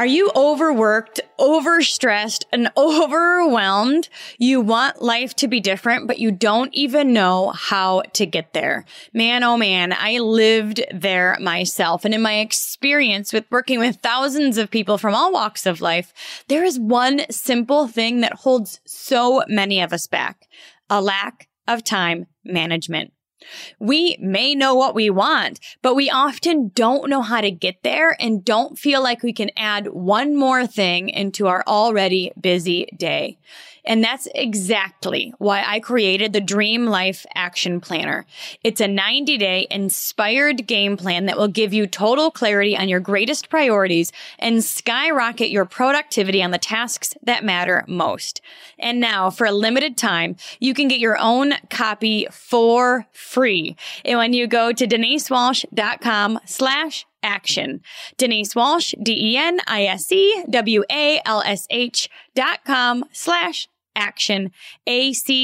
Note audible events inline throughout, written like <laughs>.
Are you overworked, overstressed, and <laughs> overwhelmed? You want life to be different, but you don't even know how to get there. Man, oh man, I lived there myself. And in my experience with working with thousands of people from all walks of life, there is one simple thing that holds so many of us back. A lack of time management. We may know what we want, but we often don't know how to get there and don't feel like we can add one more thing into our already busy day. And that's exactly why I created the Dream Life Action Planner. It's a 90 day inspired game plan that will give you total clarity on your greatest priorities and skyrocket your productivity on the tasks that matter most. And now for a limited time, you can get your own copy for free. And when you go to denisewalsh.com slash action. Denise Walsh, D-E-N-I-S-E-W-A-L-S-H dot com slash action, A-C-T-I-O-N.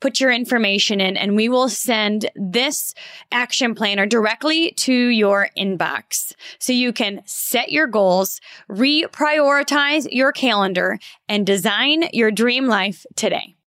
Put your information in and we will send this action planner directly to your inbox. So you can set your goals, reprioritize your calendar and design your dream life today.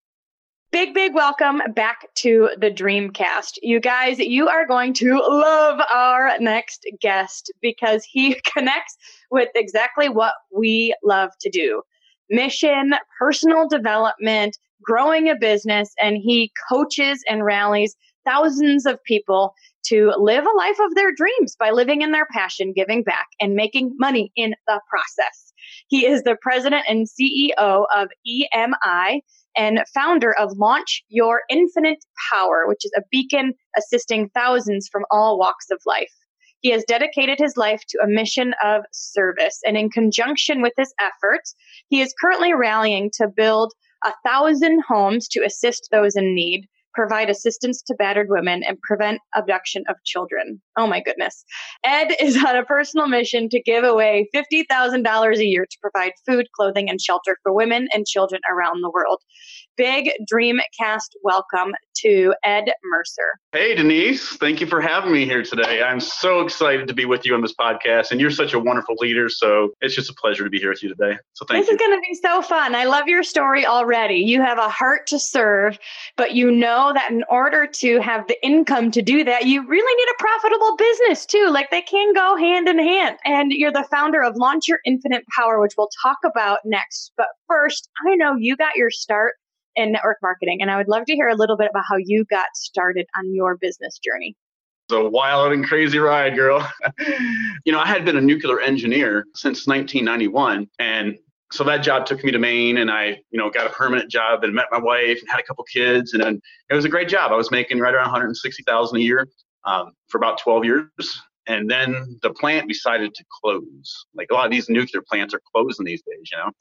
Big, big welcome back to the Dreamcast. You guys, you are going to love our next guest because he <laughs> connects with exactly what we love to do mission, personal development, growing a business, and he coaches and rallies thousands of people to live a life of their dreams by living in their passion, giving back, and making money in the process. He is the president and CEO of EMI and founder of Launch Your Infinite Power, which is a beacon assisting thousands from all walks of life. He has dedicated his life to a mission of service. And in conjunction with his efforts, he is currently rallying to build a thousand homes to assist those in need provide assistance to battered women, and prevent abduction of children. Oh my goodness. Ed is on a personal mission to give away $50,000 a year to provide food, clothing, and shelter for women and children around the world. Big Dreamcast welcome to Ed Mercer. Hey, Denise. Thank you for having me here today. I'm so excited to be with you on this podcast, and you're such a wonderful leader. So it's just a pleasure to be here with you today. So thank this you. This is going to be so fun. I love your story already. You have a heart to serve, but you know know that in order to have the income to do that, you really need a profitable business too. Like they can go hand in hand. And you're the founder of Launch Your Infinite Power, which we'll talk about next. But first, I know you got your start in network marketing, and I would love to hear a little bit about how you got started on your business journey It's a wild and crazy ride, girl. <laughs> you know, I had been a nuclear engineer since 1991, and so that job took me to Maine and I, you know, got a permanent job and met my wife and had a couple kids and then it was a great job. I was making right around 160,000 a year um, for about 12 years. And then the plant decided to close. Like a lot of these nuclear plants are closing these days, you know.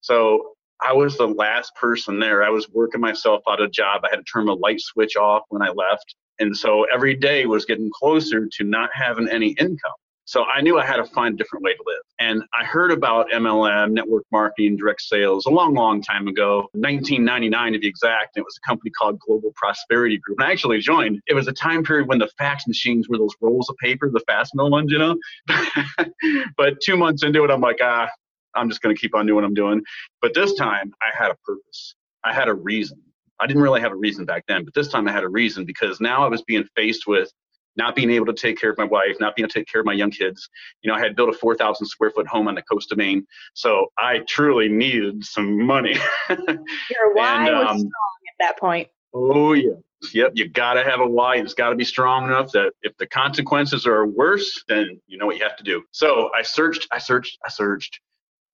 So I was the last person there. I was working myself out of a job. I had to turn the light switch off when I left. And so every day was getting closer to not having any income. So I knew I had to find a different way to live. And I heard about MLM, network marketing, direct sales a long, long time ago, 1999 to be exact. And it was a company called Global Prosperity Group. And I actually joined. It was a time period when the fax machines were those rolls of paper, the fast mill ones, you know? <laughs> but two months into it, I'm like, ah, I'm just going to keep on doing what I'm doing. But this time I had a purpose. I had a reason. I didn't really have a reason back then, but this time I had a reason because now I was being faced with not being able to take care of my wife, not being able to take care of my young kids. You know, I had built a 4,000 square foot home on the coast of Maine, so I truly needed some money. <laughs> Your why and, um, was strong at that point. Oh yeah, yep. You gotta have a why. It's got to be strong enough that if the consequences are worse, then you know what you have to do. So I searched, I searched, I searched.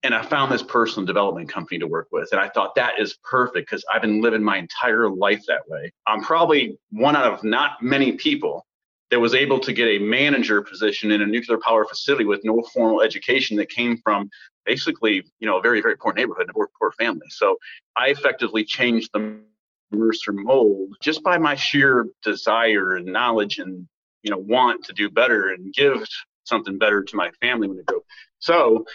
And I found this personal development company to work with. And I thought that is perfect because I've been living my entire life that way. I'm probably one out of not many people that was able to get a manager position in a nuclear power facility with no formal education that came from basically, you know, a very, very poor neighborhood, a poor, family. So I effectively changed the Mercer mold just by my sheer desire and knowledge and you know, want to do better and give something better to my family when they grow. So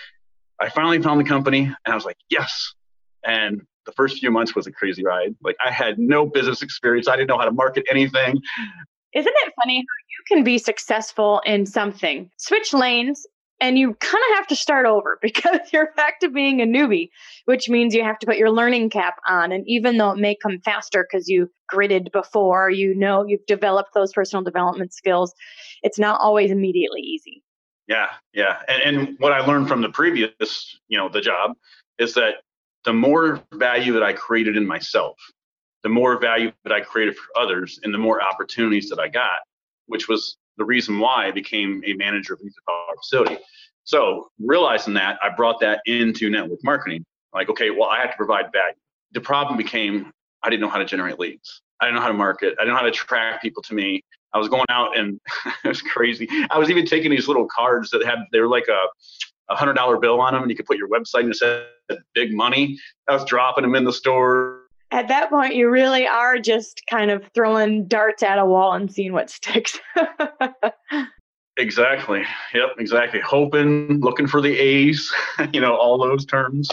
I finally found the company and I was like, yes. And the first few months was a crazy ride. Like I had no business experience. I didn't know how to market anything. Isn't it funny how you can be successful in something, switch lanes, and you kind of have to start over <laughs> because you're back to being a newbie, which means you have to put your learning cap on. And even though it may come faster because you gridded before, you know, you've developed those personal development skills, it's not always immediately easy. Yeah, yeah. And, and what I learned from the previous, you know, the job is that the more value that I created in myself, the more value that I created for others, and the more opportunities that I got, which was the reason why I became a manager of a facility. So realizing that, I brought that into network marketing. Like, okay, well, I have to provide value. The problem became I didn't know how to generate leads. I didn't know how to market. I didn't know how to attract people to me. I was going out and <laughs> it was crazy. I was even taking these little cards that had they were like a a hundred dollar bill on them, and you could put your website and it said big money. I was dropping them in the store. At that point, you really are just kind of throwing darts at a wall and seeing what sticks. <laughs> exactly. Yep. Exactly. Hoping, looking for the A's. <laughs> you know, all those terms.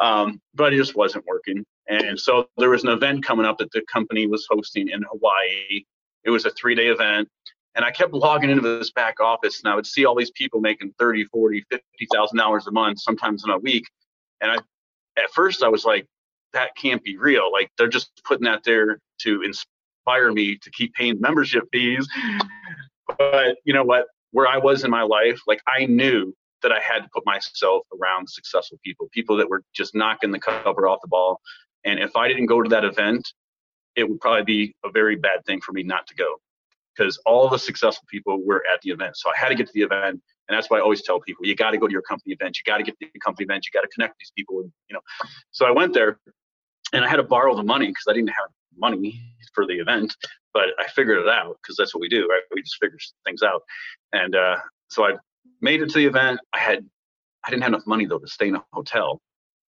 Um, but it just wasn't working. And so there was an event coming up that the company was hosting in Hawaii. It was a three day event. And I kept logging into this back office and I would see all these people making 30, 40, 50,000 dollars a month, sometimes in a week. And I, at first I was like, that can't be real. Like they're just putting that there to inspire me to keep paying membership fees. But you know what? Where I was in my life, like I knew that I had to put myself around successful people, people that were just knocking the cover off the ball. And if I didn't go to that event, it would probably be a very bad thing for me not to go because all the successful people were at the event. So I had to get to the event. And that's why I always tell people, you got to go to your company event. You got to get to the company event. You got to connect these people. And, you know, so I went there and I had to borrow the money because I didn't have money for the event, but I figured it out because that's what we do, right? We just figure things out. And uh, so I made it to the event. I had, I didn't have enough money though to stay in a hotel.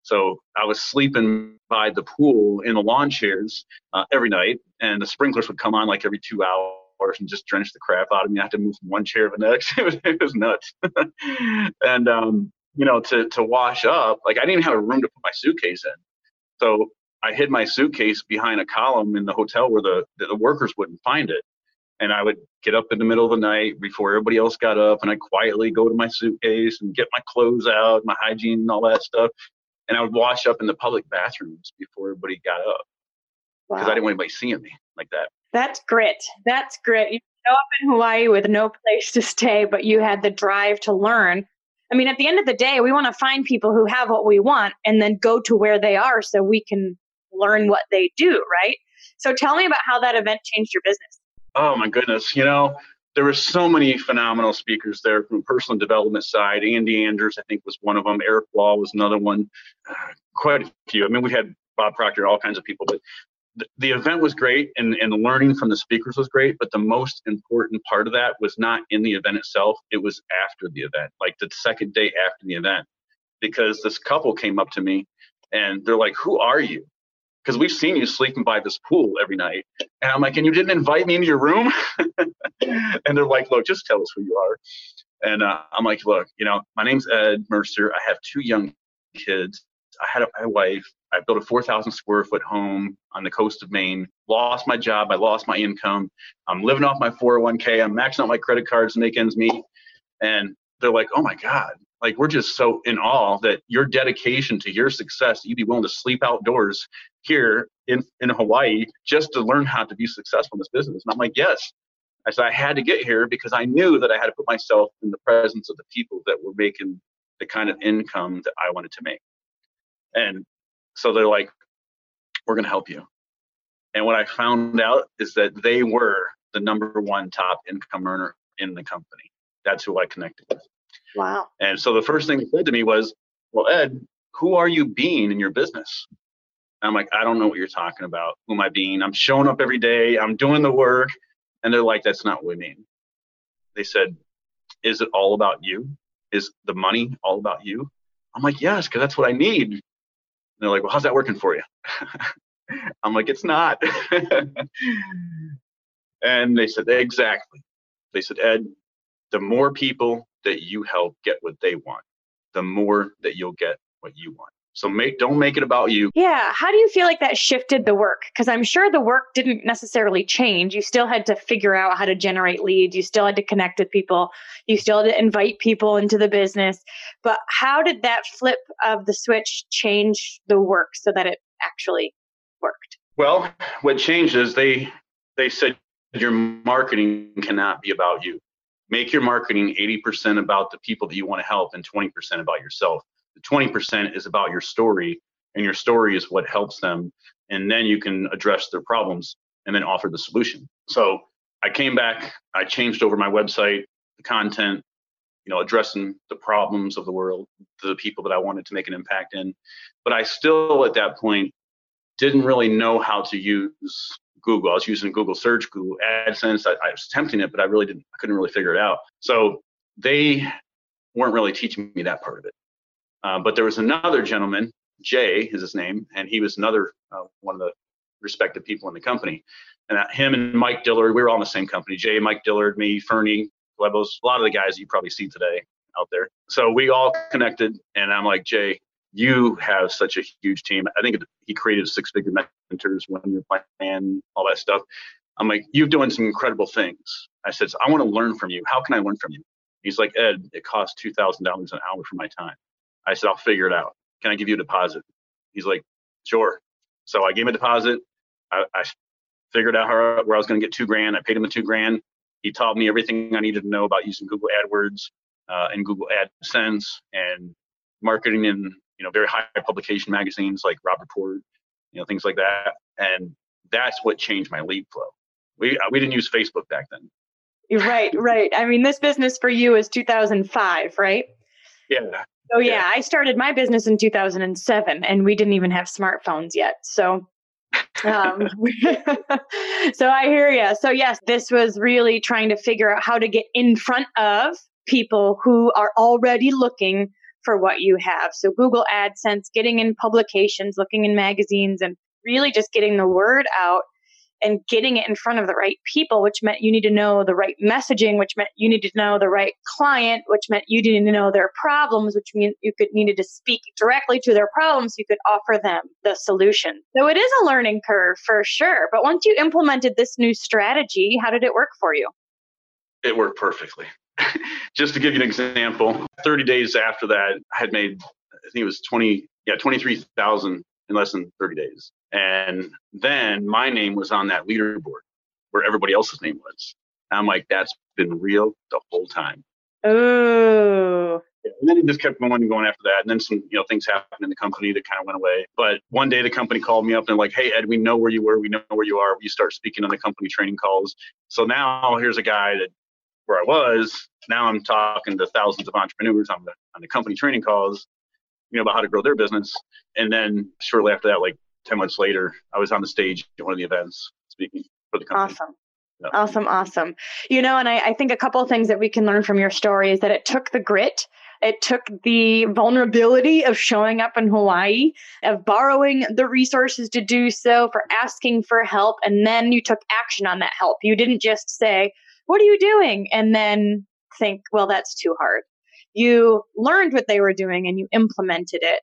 So I was sleeping by the pool in the lawn chairs uh, every night, and the sprinklers would come on like every two hours and just drench the crap out of me. I had to move from one chair to the next. <laughs> It was it was nuts. <laughs> and um, you know, to to wash up, like I didn't even have a room to put my suitcase in. So I hid my suitcase behind a column in the hotel where the the workers wouldn't find it. And I would get up in the middle of the night before everybody else got up, and I'd quietly go to my suitcase and get my clothes out, my hygiene, and all that stuff and I would wash up in the public bathrooms before everybody got up because wow. I didn't want anybody seeing me like that. That's grit. That's grit. You show up in Hawaii with no place to stay, but you had the drive to learn. I mean, at the end of the day, we want to find people who have what we want and then go to where they are so we can learn what they do, right? So tell me about how that event changed your business. Oh my goodness. You know, there were so many phenomenal speakers there from personal development side. Andy Andrews, I think, was one of them. Eric Law was another one. Uh, quite a few. I mean, we had Bob Proctor, all kinds of people, but the, the event was great and, and learning from the speakers was great. But the most important part of that was not in the event itself, it was after the event, like the second day after the event. Because this couple came up to me and they're like, Who are you? Because we've seen you sleeping by this pool every night. And I'm like, and you didn't invite me into your room? <laughs> and they're like, look, just tell us who you are. And uh, I'm like, look, you know, my name's Ed Mercer. I have two young kids. I had a, wife. I built a 4,000 square foot home on the coast of Maine. Lost my job. I lost my income. I'm living off my 401k. I'm maxing out my credit cards to make ends meet. And they're like, oh my God, like we're just so in awe that your dedication to your success, you'd be willing to sleep outdoors here in, in Hawaii just to learn how to be successful in this business. And I'm like, yes. I said I had to get here because I knew that I had to put myself in the presence of the people that were making the kind of income that I wanted to make. And so they're like, we're going to help you. And what I found out is that they were the number one top income earner in the company. That's who I connected with. Wow. And so the first thing he said to me was, Well, Ed, who are you being in your business? And I'm like, I don't know what you're talking about. Who am I being? I'm showing up every day, I'm doing the work. And they're like, That's not what we mean. They said, Is it all about you? Is the money all about you? I'm like, Yes, because that's what I need. And they're like, Well, how's that working for you? <laughs> I'm like, It's not. <laughs> and they said, Exactly. They said, Ed, the more people that you help get what they want, the more that you'll get what you want. So make don't make it about you. Yeah, how do you feel like that shifted the work? Cuz I'm sure the work didn't necessarily change. You still had to figure out how to generate leads, you still had to connect with people, you still had to invite people into the business. But how did that flip of the switch change the work so that it actually worked? Well, what changed is they they said your marketing cannot be about you. Make your marketing 80% about the people that you want to help and 20% about yourself. The 20% is about your story and your story is what helps them and then you can address their problems and then offer the solution. So i came back i changed over my website the content you know addressing the problems of the world the people that i wanted to make an impact in but i still at that point didn't really know how to use google i was using google search google adsense i, I was attempting it but i really didn't i couldn't really figure it out so they weren't really teaching me that part of it uh, but there was another gentleman, Jay is his name, and he was another uh, one of the respected people in the company. And that, him and Mike Dillard, we were all in the same company. Jay, Mike Dillard, me, Ferny, Ceballos, a lot of the guys you probably see today out there. So we all connected, and I'm like, Jay, you have such a huge team. I think he created six figure mentors, one year plan, all that stuff. I'm like, you're doing some incredible things. I said, so I want to learn from you. How can I learn from you? He's like, Ed, it costs $2,000 an hour for my time. I said, I'll figure it out. Can I give you a deposit? He's like, sure. So I gave him a deposit. I, I figured out how, where I was going to get two grand. I paid him the two grand. He taught me everything I needed to know about using Google AdWords uh, and Google AdSense and marketing in you know very high publication magazines like Robb Report, you know things like that. And that's what changed my lead flow. We uh, we didn't use Facebook back then. Right, right. I mean, this business for you is 2005, right? Yeah, Oh yeah, yeah, I started my business in 2007 and we didn't even have smartphones yet. So um, <laughs> <laughs> so I hear you. So yes, this was really trying to figure out how to get in front of people who are already looking for what you have. So Google AdSense, getting in publications, looking in magazines and really just getting the word out and getting it in front of the right people, which meant you need to know the right messaging, which meant you needed to know the right client, which meant you needed to know their problems, which means you could needed to speak directly to their problems. You could offer them the solution. So it is a learning curve for sure. But once you implemented this new strategy, how did it work for you? It worked perfectly. <laughs> Just to give you an example, 30 days after that, I had made, I think it was 20, yeah, 23,000 in less than 30 days. And then my name was on that leaderboard where everybody else's name was. And I'm like, that's been real the whole time. Oh. And then it just kept going and going after that. And then some, you know, things happened in the company that kind of went away. But one day the company called me up and like, hey Ed, we know where you were, we know where you are. You start speaking on the company training calls. So now here's a guy that where I was. Now I'm talking to thousands of entrepreneurs on the on the company training calls you know, about how to grow their business. And then shortly after that, like 10 months later, I was on the stage at one of the events speaking for the company. Awesome. Yeah. Awesome, awesome. You know, and I, I think a couple of things that we can learn from your story is that it took the grit it took the vulnerability of showing up in Hawaii, of borrowing the resources to do so, for asking for help, and then you took action on that help. You didn't just say, What are you doing? and then think, Well, that's too hard you learned what they were doing and you implemented it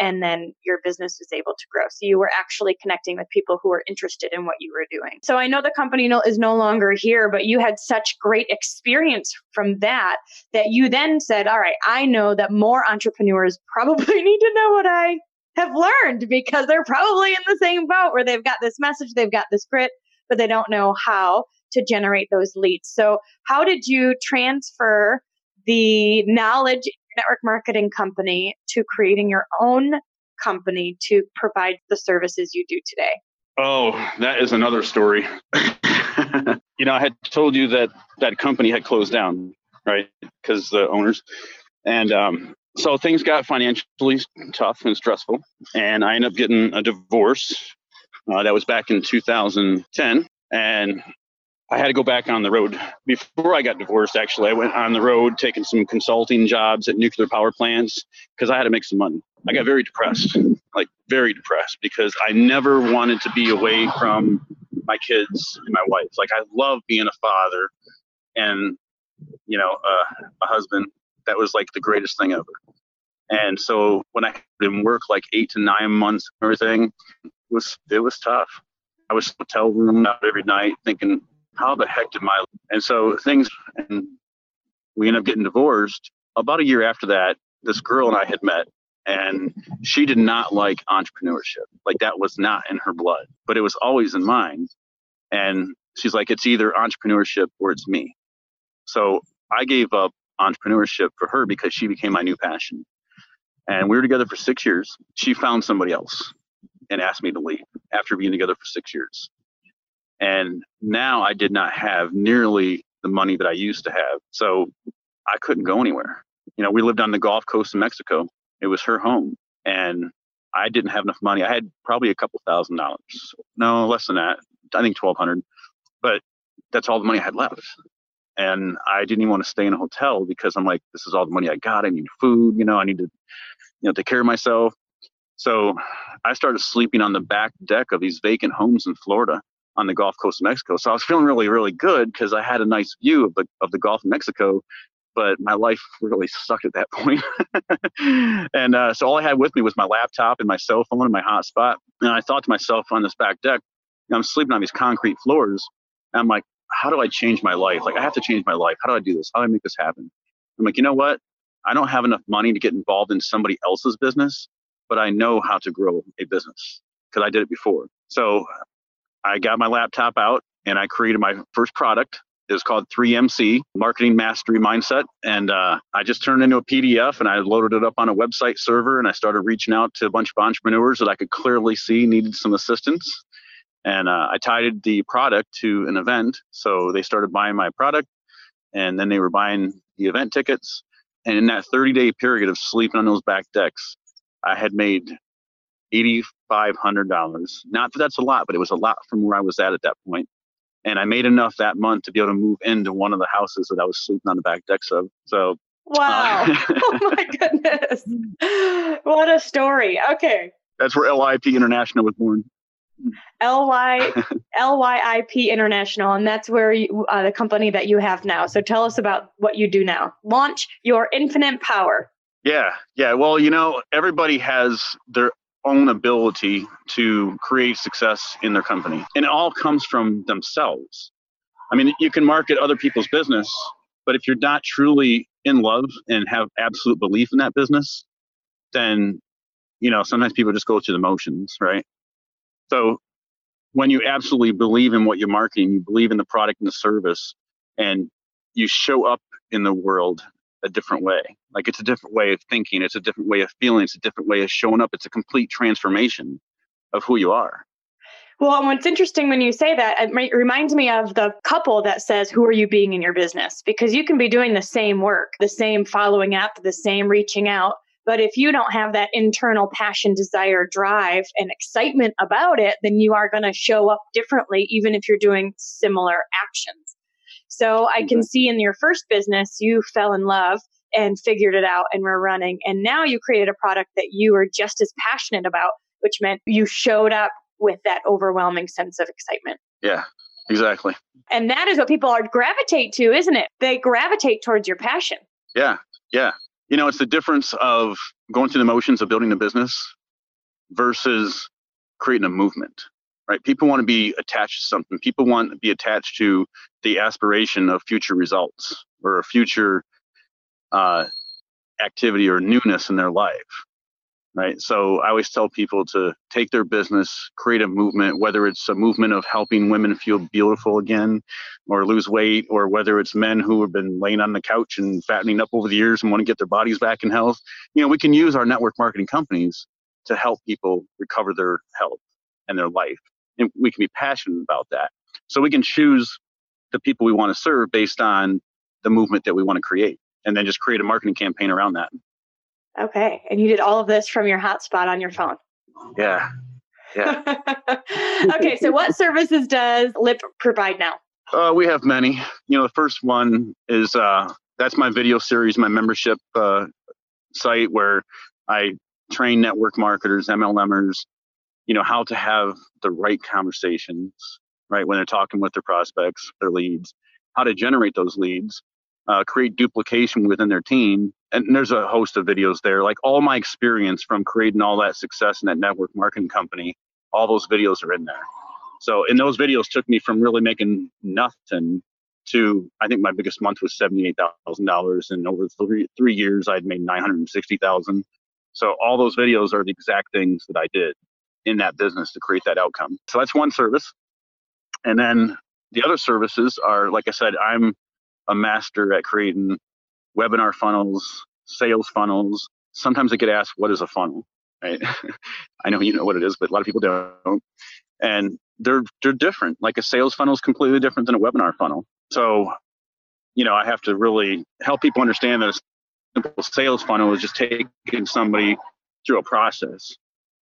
and then your business was able to grow. So you were actually connecting with people who were interested in what you were doing. So I know the company is no longer here, but you had such great experience from that that you then said, all right, I know that more entrepreneurs <laughs> probably need to know what I have learned because they're probably in the same boat where they've got this message, they've got this grit, but they don't know how to generate those leads. So how did you transfer the knowledge network marketing company to creating your own company to provide the services you do today? Oh, that is another story. <laughs> you know, I had told you that that company had closed down, right? Because the owners. And um, so things got financially tough and stressful. And I ended up getting a divorce. Uh, that was back in 2010. And I had to go back on the road. Before I got divorced, actually, I went on the road taking some consulting jobs at nuclear power plants because I had to make some money. I got very depressed, like very depressed, because I never wanted to be away from my kids and my wife. Like I love being a father, and you know uh, a husband that was like the greatest thing ever and so when i didn't work like eight to nine months everything was it was tough i was hotel room out every night thinking how the heck did my and so things and we ended up getting divorced. About a year after that this girl and i had met and she did not like entrepreneurship. Like that was not in her blood but it was always in mine. And she's like it's either entrepreneurship or it's me. So i gave up entrepreneurship for her because she became my new passion. And we were together for six years. She found somebody else and asked me to leave after being together for six years and now i did not have nearly the money that i used to have so i couldn't go anywhere you know we lived on the gulf coast of mexico it was her home. And I didn't have enough money. I had probably a couple thousand dollars. No, less than that. I think 1200 But that's all the money I had left. And I didn't even want to stay in a hotel because I'm like, this is all the money I got. I need food, you know, I need to, you know, take care of myself. So I started sleeping on the back deck of these vacant homes in Florida on the Gulf Coast of Mexico. So I was feeling really, really good because I had a nice view of the of the Gulf of Mexico but my life really sucked at that <laughs> point. and uh, so all I had with me was my laptop and my cell phone and my hotspot. And I thought to myself on this back deck, I'm sleeping on these concrete floors. And I'm like, how do I change my life? Like, I have to change my life. How do I do this? How do I make this happen? I'm like, you know what? I don't have enough money to get involved in somebody else's business, but I know how to grow a business because I did it before. So I got my laptop out and I created my first product It was called 3MC Marketing Mastery Mindset. And uh, I just turned into a PDF and I loaded it up on a website server and I started reaching out to a bunch of entrepreneurs that I could clearly see needed some assistance. And uh, I tied the product to an event. So they started buying my product and then they were buying the event tickets. And in that 30 day period of sleeping on those back decks, I had made $8,500. Not that that's a lot, but it was a lot from where I was at at that point. and I made enough that month to be able to move into one of the houses that I was sleeping on the back decks of. So wow, uh, <laughs> oh my <laughs> goodness, what a story! Okay, that's where LYP International was born. L Y <laughs> L Y I P International, and that's where you, uh, the company that you have now. So tell us about what you do now. Launch your infinite power. Yeah, yeah. Well, you know, everybody has their own ability to create success in their company. And it all comes from themselves. I mean, you can market other people's business, but if you're not truly in love and have absolute belief in that business, then, you know, sometimes people just go through the motions, right? So when you absolutely believe in what you're marketing, you believe in the product and the service, and you show up in the world a different way. Like it's a different way of thinking, it's a different way of feeling, it's a different way of showing up. It's a complete transformation of who you are. Well, and what's interesting when you say that, it reminds me of the couple that says, Who are you being in your business? Because you can be doing the same work, the same following up, the same reaching out. But if you don't have that internal passion, desire, drive, and excitement about it, then you are going to show up differently, even if you're doing similar actions. So I can mm-hmm. see in your first business, you fell in love and figured it out and were running. And now you created a product that you were just as passionate about, which meant you showed up with that overwhelming sense of excitement. Yeah, exactly. And that is what people are gravitate to, isn't it? They gravitate towards your passion. Yeah, yeah. You know, it's the difference of going through the motions of building a business versus creating a movement right? People want to be attached to something. People want to be attached to the aspiration of future results or a future uh, activity or newness in their life, right? So I always tell people to take their business, create a movement, whether it's a movement of helping women feel beautiful again or lose weight, or whether it's men who have been laying on the couch and fattening up over the years and want to get their bodies back in health. You know, we can use our network marketing companies to help people recover their health and their life and we can be passionate about that. So we can choose the people we want to serve based on the movement that we want to create, and then just create a marketing campaign around that. Okay, and you did all of this from your hotspot on your phone. Yeah. Yeah. <laughs> okay, so what <laughs> services does Lip provide now? Uh, we have many. You know, the first one is uh, that's my video series, my membership uh, site where I train network marketers, MLMers, you know how to have the right conversations right when they're talking with their prospects their leads how to generate those leads, uh, create duplication within their team. And there's a host of videos there. Like all my experience from creating all that success in that network marketing company, all those videos are in there. So, and those videos took me from really making nothing to I think my biggest month was seventy eight thousand dollars, and over three three years I'd made nine hundred and sixty thousand. So all those videos are the exact things that I did in that business to create that outcome. So that's one service, and then the other services are like I said, I'm a master at creating webinar funnels, sales funnels. Sometimes I get asked, "What is a funnel?" Right? <laughs> I know you know what it is, but a lot of people don't. And they're they're different. Like a sales funnel is completely different than a webinar funnel. So, you know, I have to really help people understand that a simple sales funnel is just taking somebody through a process,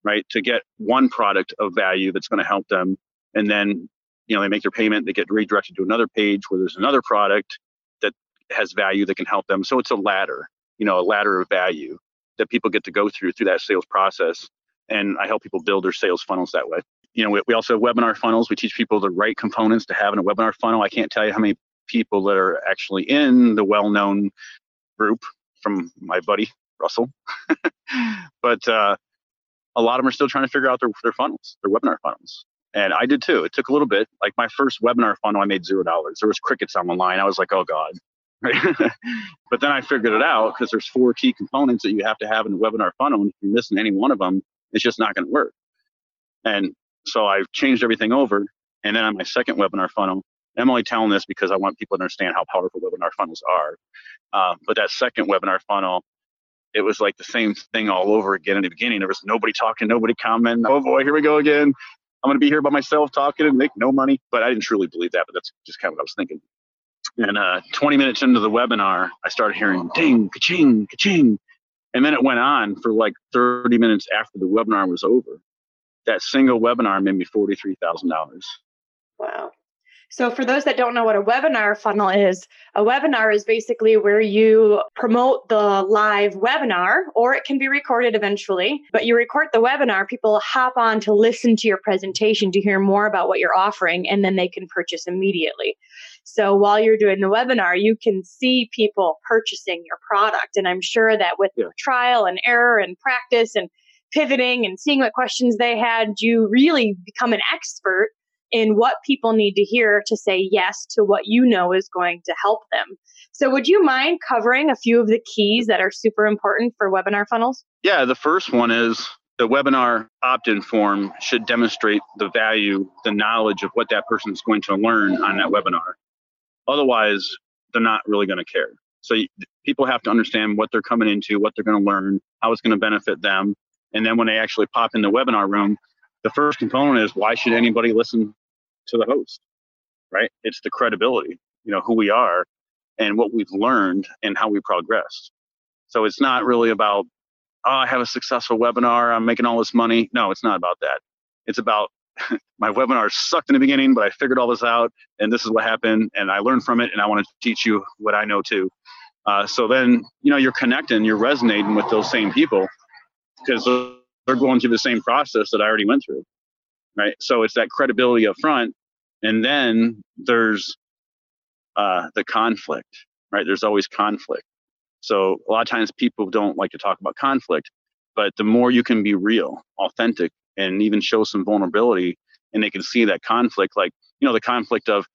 right, to get one product of value that's going to help them, and then you know they make their payment, they get redirected to another page where there's another product that has value that can help them. So it's a ladder, you know, a ladder of value that people get to go through through that sales process, and I help people build their sales funnels that way you know, we, we also have webinar funnels. We teach people the right components to have in a webinar funnel. I can't tell you how many people that are actually in the well-known group from my buddy Russell, <laughs> but uh, a lot of them are still trying to figure out their, their funnels, their webinar funnels. And I did too. It took a little bit. Like my first webinar funnel, I made zero dollars. There was crickets on the line. I was like, oh god. <laughs> but then I figured it out because there's four key components that you have to have in a webinar funnel, and if you're missing any one of them, it's just not going to work. And so I've changed everything over. And then on my second webinar funnel, I'm only telling this because I want people to understand how powerful webinar funnels are. Uh, but that second webinar funnel, it was like the same thing all over again in the beginning. There was nobody talking, nobody commenting. Oh boy, here we go again. I'm going to be here by myself talking and make no money. But I didn't truly believe that, but that's just kind of what I was thinking. And uh, 20 minutes into the webinar, I started hearing ding, ka-ching, ka-ching. And then it went on for like 30 minutes after the webinar was over that single webinar made me $43,000. Wow. So, for those that don't know what a webinar funnel is, a webinar is basically where you promote the live webinar, or it can be recorded eventually. But you record the webinar, people hop on to listen to your presentation to hear more about what you're offering, and then they can purchase immediately. So, while you're doing the webinar, you can see people purchasing your product. And I'm sure that with yeah. trial and error and practice and pivoting and seeing what questions they had, you really become an expert in what people need to hear to say yes to what you know is going to help them. So, would you mind covering a few of the keys that are super important for webinar funnels? Yeah, the first one is the webinar opt in form should demonstrate the value, the knowledge of what that person is going to learn on that webinar. Otherwise, they're not really going to care. So, people have to understand what they're coming into, what they're going to learn, how it's going to benefit them, and then when they actually pop in the webinar room, the first component is why should anybody listen to the host? Right? It's the credibility, you know, who we are and what we've learned and how we progress. So it's not really about, oh, I have a successful webinar, I'm making all this money. No, it's not about that. It's about <laughs> my webinar sucked in the beginning, but I figured all this out and this is what happened and I learned from it and I want to teach you what I know too. Uh, so then, you know, you're connecting, you're resonating with those same people because they're going through the same process that I already went through. Right. So it's that credibility up front. And then there's uh, the conflict, right? There's always conflict. So a lot of times people don't like to talk about conflict, but the more you can be real, authentic, and even show some vulnerability, and they can see that conflict, like, you know, the conflict of,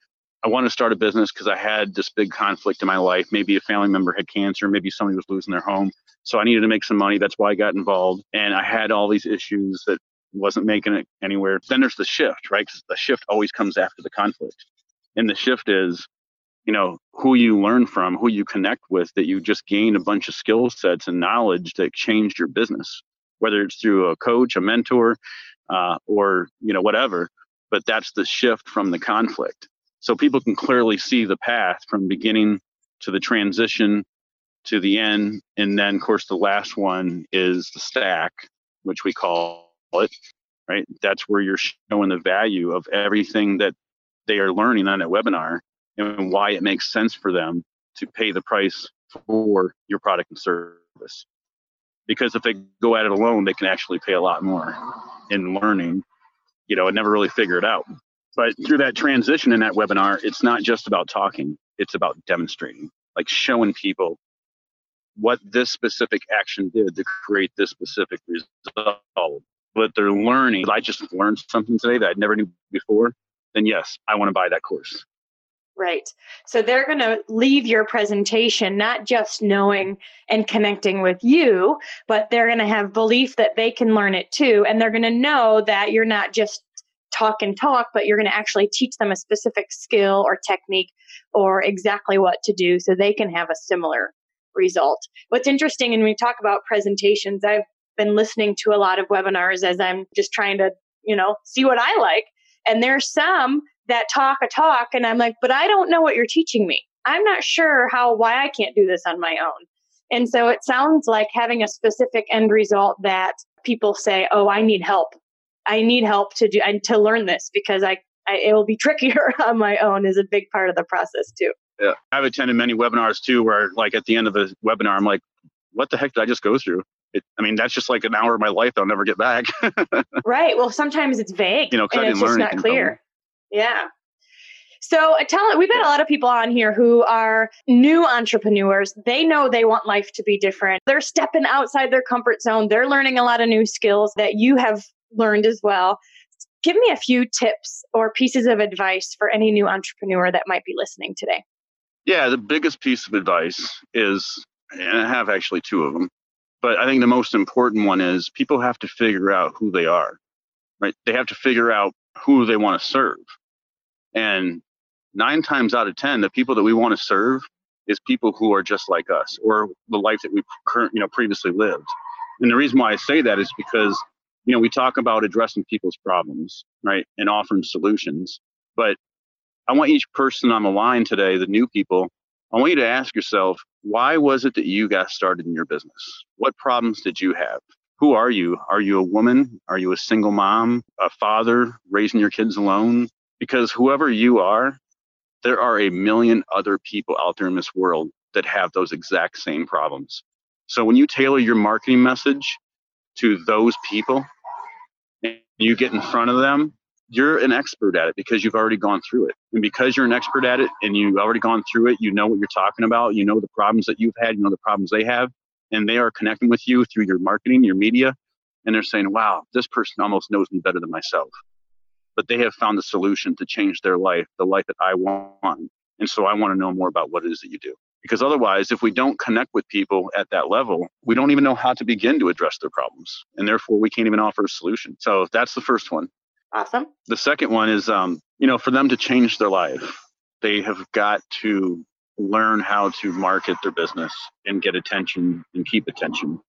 I want to start a business because I had this big conflict in my life. Maybe a family member had cancer, maybe somebody was losing their home. So I needed to make some money. That's why I got involved. And I had all these issues that wasn't making it anywhere. Then there's the shift, right? Because the shift always comes after the conflict. And the shift is, you know, who you learn from, who you connect with, that you just gain a bunch of skill sets and knowledge that changed your business, whether it's through a coach, a mentor, uh, or, you know, whatever. But that's the shift from the conflict. So people can clearly see the path from beginning to the transition to the end. And then, of course, the last one is the stack, which we call it, right? That's where you're showing the value of everything that they are learning on that webinar and why it makes sense for them to pay the price for your product and service. Because if they go at it alone, they can actually pay a lot more in learning, you know, and never really figure it out. But through that transition in that webinar, it's not just about talking. it's about demonstrating, like showing people what this specific action did to create this specific result. What they're learning, I just learned something today that I never knew before, then yes, I want to buy that course. Right. So they're going to leave your presentation not just knowing and connecting with you, but they're going to have belief that they can learn it too. And they're going to know that you're not just talk and talk, but you're going to actually teach them a specific skill or technique or exactly what to do so they can have a similar result. What's interesting, and we talk about presentations, I've been listening to a lot of webinars as I'm just trying to, you know, see what I like. And there's some that talk a talk, and I'm like, but I don't know what you're teaching me. I'm not sure how, why I can't do this on my own. And so it sounds like having a specific end result that people say, oh, I need help. I need help to do and to learn this because I, I it will be trickier <laughs> on my own is a big part of the process too. Yeah. I've attended many webinars too where like at the end of the webinar I'm like, what the heck did I just go through? It, I mean, that's just like an hour of my life I'll never get back. <laughs> right. Well, sometimes it's vague. You know, and it's just not clear. Yeah. So tell we've had a lot of people on here who are new entrepreneurs. They know they want life to be different. They're stepping outside their comfort zone. They're learning a lot of new skills that you have learned as well. Give me a few tips or pieces of advice for any new entrepreneur that might be listening today. Yeah, the biggest piece of advice is, and I have actually two of them, but I think the most important one is people have to figure out who they are, right? They have to figure out who they want to serve. And nine times out of 10, the people that we want to serve is people who are just like us or the life that we current, you know, previously lived. And the reason why I say that is because you know, we talk about addressing people's problems, right, and offering solutions. But I want each person on the line today, the new people, I want you to ask yourself, why was it that you got started in your business? What problems did you have? Who are you? Are you a woman? Are you a single mom, a father raising your kids alone? Because whoever you are, there are a million other people out there in this world that have those exact same problems. So when you tailor your marketing message to those people, you get in front of them, you're an expert at it because you've already gone through it. And because you're an expert at it and you've already gone through it, you know what you're talking about, you know the problems that you've had, you know the problems they have, and they are connecting with you through your marketing, your media, and they're saying, wow, this person almost knows me better than myself. But they have found the solution to change their life, the life that I want. And so I want to know more about what it is that you do. Because otherwise, if we don't connect with people at that level, we don't even know how to begin to address their problems. And therefore, we can't even offer a solution. So that's the first one. Awesome. The second one is, um, you know, for them to change their life, they have got to learn how to market their business and get attention and keep attention.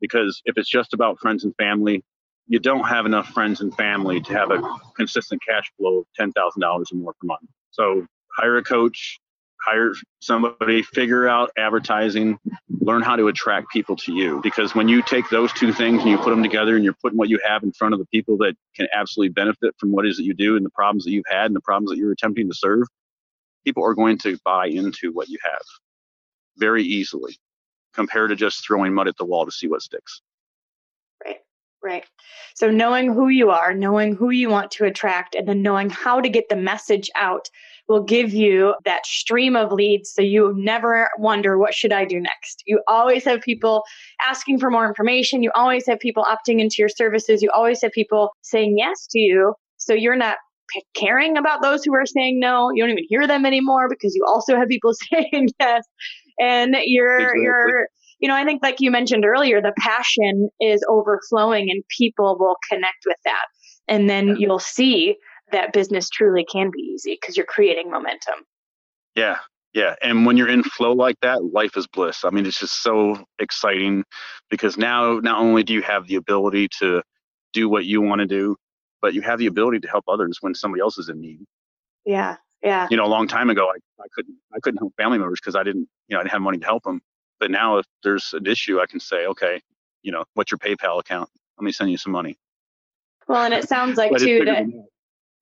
Because if it's just about friends and family, you don't have enough friends and family to have a consistent cash flow of $10,000 or more per month. So hire a coach, hire somebody, figure out advertising, learn how to attract people to you. Because when you take those two things and you put them together and you're putting what you have in front of the people that can absolutely benefit from what it is that you do and the problems that you've had and the problems that you're attempting to serve, people are going to buy into what you have very easily compared to just throwing mud at the wall to see what sticks. Right. So knowing who you are, knowing who you want to attract, and then knowing how to get the message out will give you that stream of leads so you never wonder what should I do next. You always have people asking for more information, you always have people opting into your services, you always have people saying yes to you. So you're not caring about those who are saying no. You don't even hear them anymore because you also have people <laughs> saying yes. And you're exactly. you're you know, I think like you mentioned earlier, the passion is overflowing and people will connect with that. And then you'll see that business truly can be easy because you're creating momentum. Yeah, yeah. And when you're in flow like that, life is bliss. I mean, it's just so exciting because now not only do you have the ability to do what you want to do, but you have the ability to help others when somebody else is in need. Yeah. Yeah. You know, a long time ago, I, I couldn't I couldn't help family members because I didn't you know I didn't have money to help them. But now, if there's an issue, I can say, okay, you know, what's your PayPal account? Let me send you some money. Well, and it sounds like too that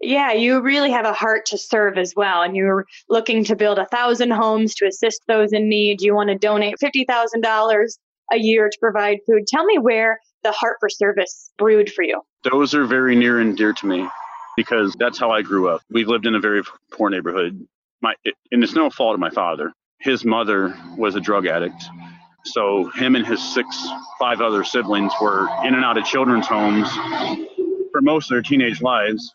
yeah, you really have a heart to serve as well. And you're looking to build a thousand homes to assist those in need. You want to donate $50,000 a year to provide food. Tell me where the heart for service brewed for you. Those are very near and dear to me because that's how I grew up. We've lived in a very poor neighborhood my and it's no fault of my father. His mother was a drug addict, so him and his six, five other siblings were in and out of children's homes for most of their teenage lives.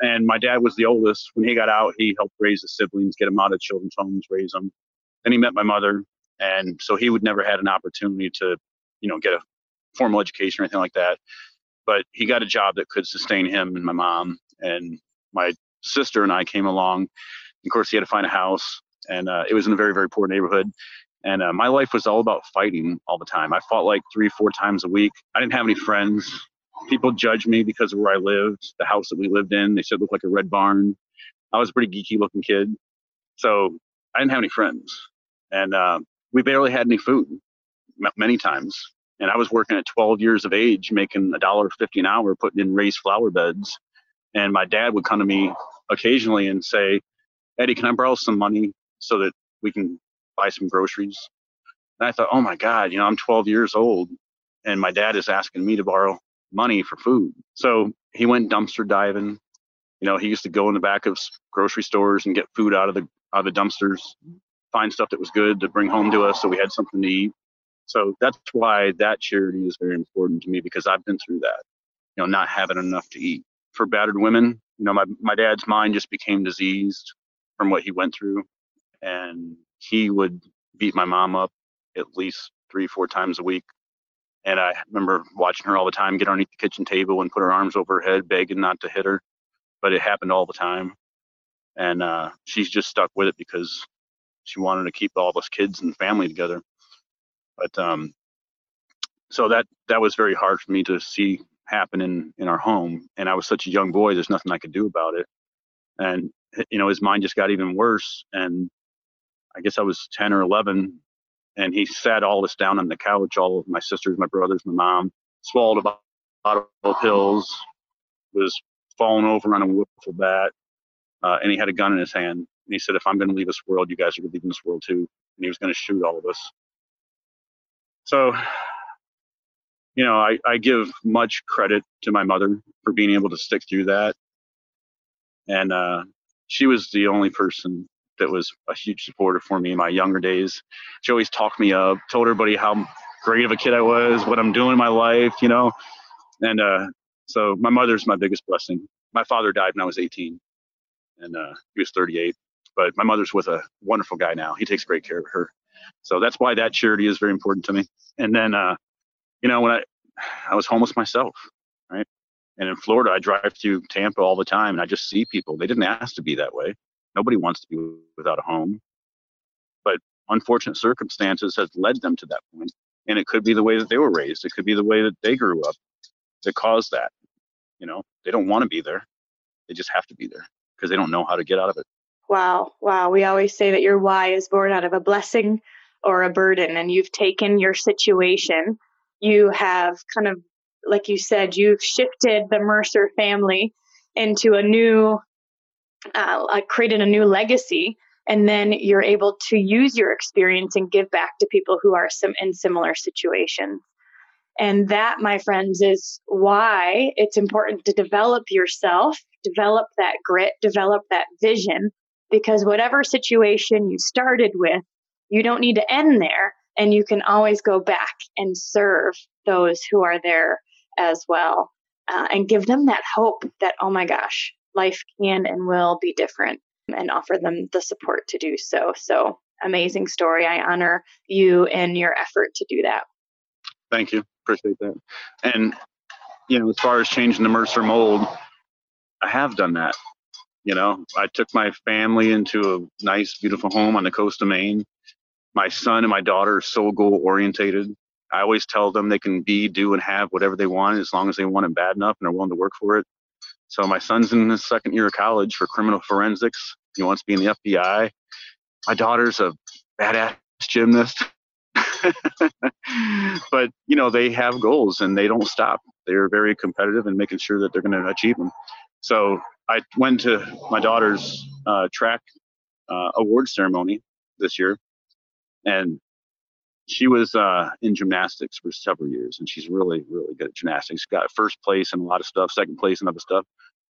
And my dad was the oldest. When he got out, he helped raise the siblings, get them out of children's homes, raise them. Then he met my mother, and so he would never had an opportunity to, you know, get a formal education or anything like that. But he got a job that could sustain him and my mom. And my sister and I came along. Of course, he had to find a house, and uh, it was in a very, very poor neighborhood. And uh, my life was all about fighting all the time. I fought like three, four times a week. I didn't have any friends. People judged me because of where I lived, the house that we lived in. They said it looked like a red barn. I was a pretty geeky looking kid. So I didn't have any friends. And uh, we barely had any food many times. And I was working at 12 years of age, making a dollar fifty an hour, putting in raised flower beds. And my dad would come to me occasionally and say, Eddie, can I borrow some money so that we can buy some groceries? And I thought, oh my God, you know, I'm 12 years old and my dad is asking me to borrow money for food. So he went dumpster diving. You know, he used to go in the back of grocery stores and get food out of the out of the dumpsters, find stuff that was good to bring home to us so we had something to eat. So that's why that charity is very important to me because I've been through that, you know, not having enough to eat. For battered women, you know, my, my dad's mind just became diseased from what he went through. And he would beat my mom up at least three, four times a week. And I remember watching her all the time get underneath the kitchen table and put her arms over her head, begging not to hit her. But it happened all the time. And uh, she's just stuck with it because she wanted to keep all of us kids and family together. But um, so that that was very hard for me to see happen in in our home. And I was such a young boy. There's nothing I could do about it. And you know, his mind just got even worse. And I guess I was 10 or 11, and he sat all this down on the couch. All of my sisters, my brothers, my mom swallowed a bottle of pills, was falling over on a wiffle bat, uh, and he had a gun in his hand. And he said, "If I'm going to leave this world, you guys are going to leave this world too." And he was going to shoot all of us. So, you know, I, I give much credit to my mother for being able to stick through that. And uh, she was the only person that was a huge supporter for me in my younger days. She always talked me up, told everybody how great of a kid I was, what I'm doing in my life, you know. And uh, so my mother's my biggest blessing. My father died when I was 18, and uh, he was 38. But my mother's with a wonderful guy now. He takes great care of her. So that's why that charity is very important to me. And then, uh, you know, when I I was homeless myself, right? And in Florida, I drive through Tampa all the time, and I just see people. They didn't ask to be that way. Nobody wants to be without a home, but unfortunate circumstances has led them to that point. And it could be the way that they were raised. It could be the way that they grew up that caused that. You know, they don't want to be there. They just have to be there because they don't know how to get out of it. Wow. Wow. We always say that your why is born out of a blessing or a burden, and you've taken your situation. You have kind of, like you said, you've shifted the Mercer family into a new, uh, created a new legacy. And then you're able to use your experience and give back to people who are in similar situations. And that, my friends, is why it's important to develop yourself, develop that grit, develop that vision, because whatever situation you started with, you don't need to end there. And you can always go back and serve those who are there as well uh, and give them that hope that, oh my gosh, life can and will be different and offer them the support to do so. So, amazing story. I honor you and your effort to do that. Thank you. Appreciate that. And, you know, as far as changing the Mercer mold, I have done that. You know, I took my family into a nice, beautiful home on the coast of Maine. My son and my daughter are so goal orientated. I always tell them they can be, do, and have whatever they want as long as they want it bad enough and are willing to work for it. So my son's in his second year of college for criminal forensics. He wants to be in the FBI. My daughter's a badass gymnast. <laughs> but you know they have goals and they don't stop. They're very competitive and making sure that they're going to achieve them. So I went to my daughter's uh, track uh, award ceremony this year, and she was uh, in gymnastics for several years, and she's really, really good at gymnastics. She got first place in a lot of stuff, second place in other stuff.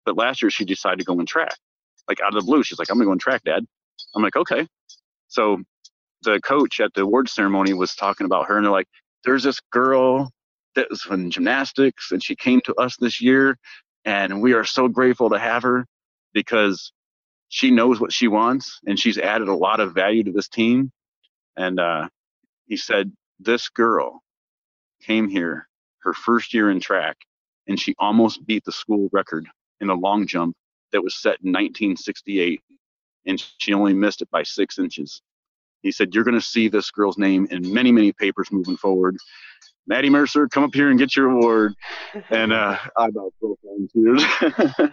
But last year she decided to go in track, like out of the blue. She's like, "I'm gonna go in track, Dad." I'm like, okay. So the coach at the award ceremony was talking about her, and they're like, there's this girl that was in gymnastics, and she came to us this year, and we are so grateful to have her because she knows what she wants, and she's added a lot of value to this team. And uh, he said, this girl came here her first year in track, and she almost beat the school record in a long jump that was set in 1968, and she only missed it by six inches. He said, You're going to see this girl's name in many, many papers moving forward. Maddie Mercer, come up here and get your award. <laughs> And uh, I about broke down tears.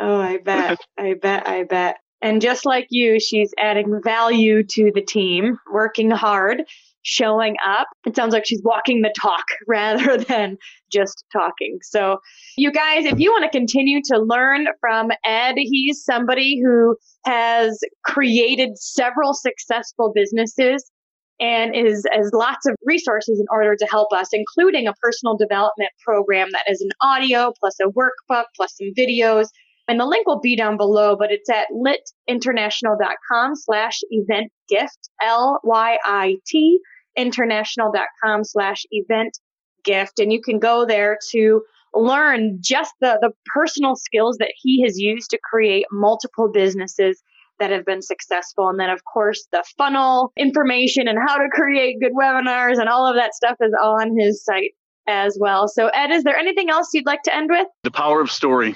oh, I bet. I bet. I bet. And just like you, she's adding value to the team, working hard, showing up. It sounds like she's walking the talk <laughs> rather than just talking. So, you guys, if you want to continue to learn from Ed, he's somebody who has created several successful businesses and is has lots of resources in order to help us, including a personal development program that is an audio plus a workbook plus some videos. And the link will be down below, but it's at lyitinternational.com slash event gift, L-Y-I-T, international.com slash event gift. And you can go there to learn just the, the personal skills that he has used to create multiple businesses that have been successful. And then, of course, the funnel information and how to create good webinars and all of that stuff is all on his site as well. So, Ed, is there anything else you'd like to end with? The power of story.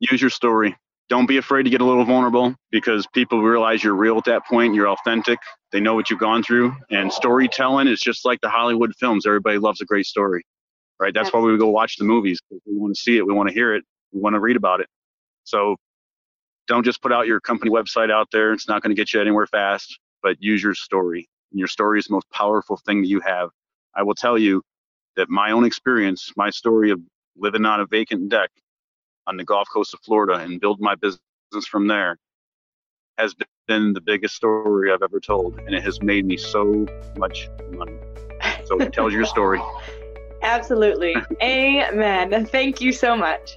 Use your story. Don't be afraid to get a little vulnerable because people realize you're real at that point. You're authentic. They know what you've gone through. And storytelling is just like the Hollywood films. Everybody loves a great story right? That's why we go watch the movies. We want to see it. We want to hear it. We want to read about it. So don't just put out your company website out there. It's not going to get you anywhere fast, but use your story. And your story is the most powerful thing that you have. I will tell you that my own experience, my story of living on a vacant deck on the Gulf Coast of Florida and build my business from there has been the biggest story I've ever told. And it has made me so much money. So it tells your story. <laughs> Absolutely. <laughs> Amen. Thank you so much.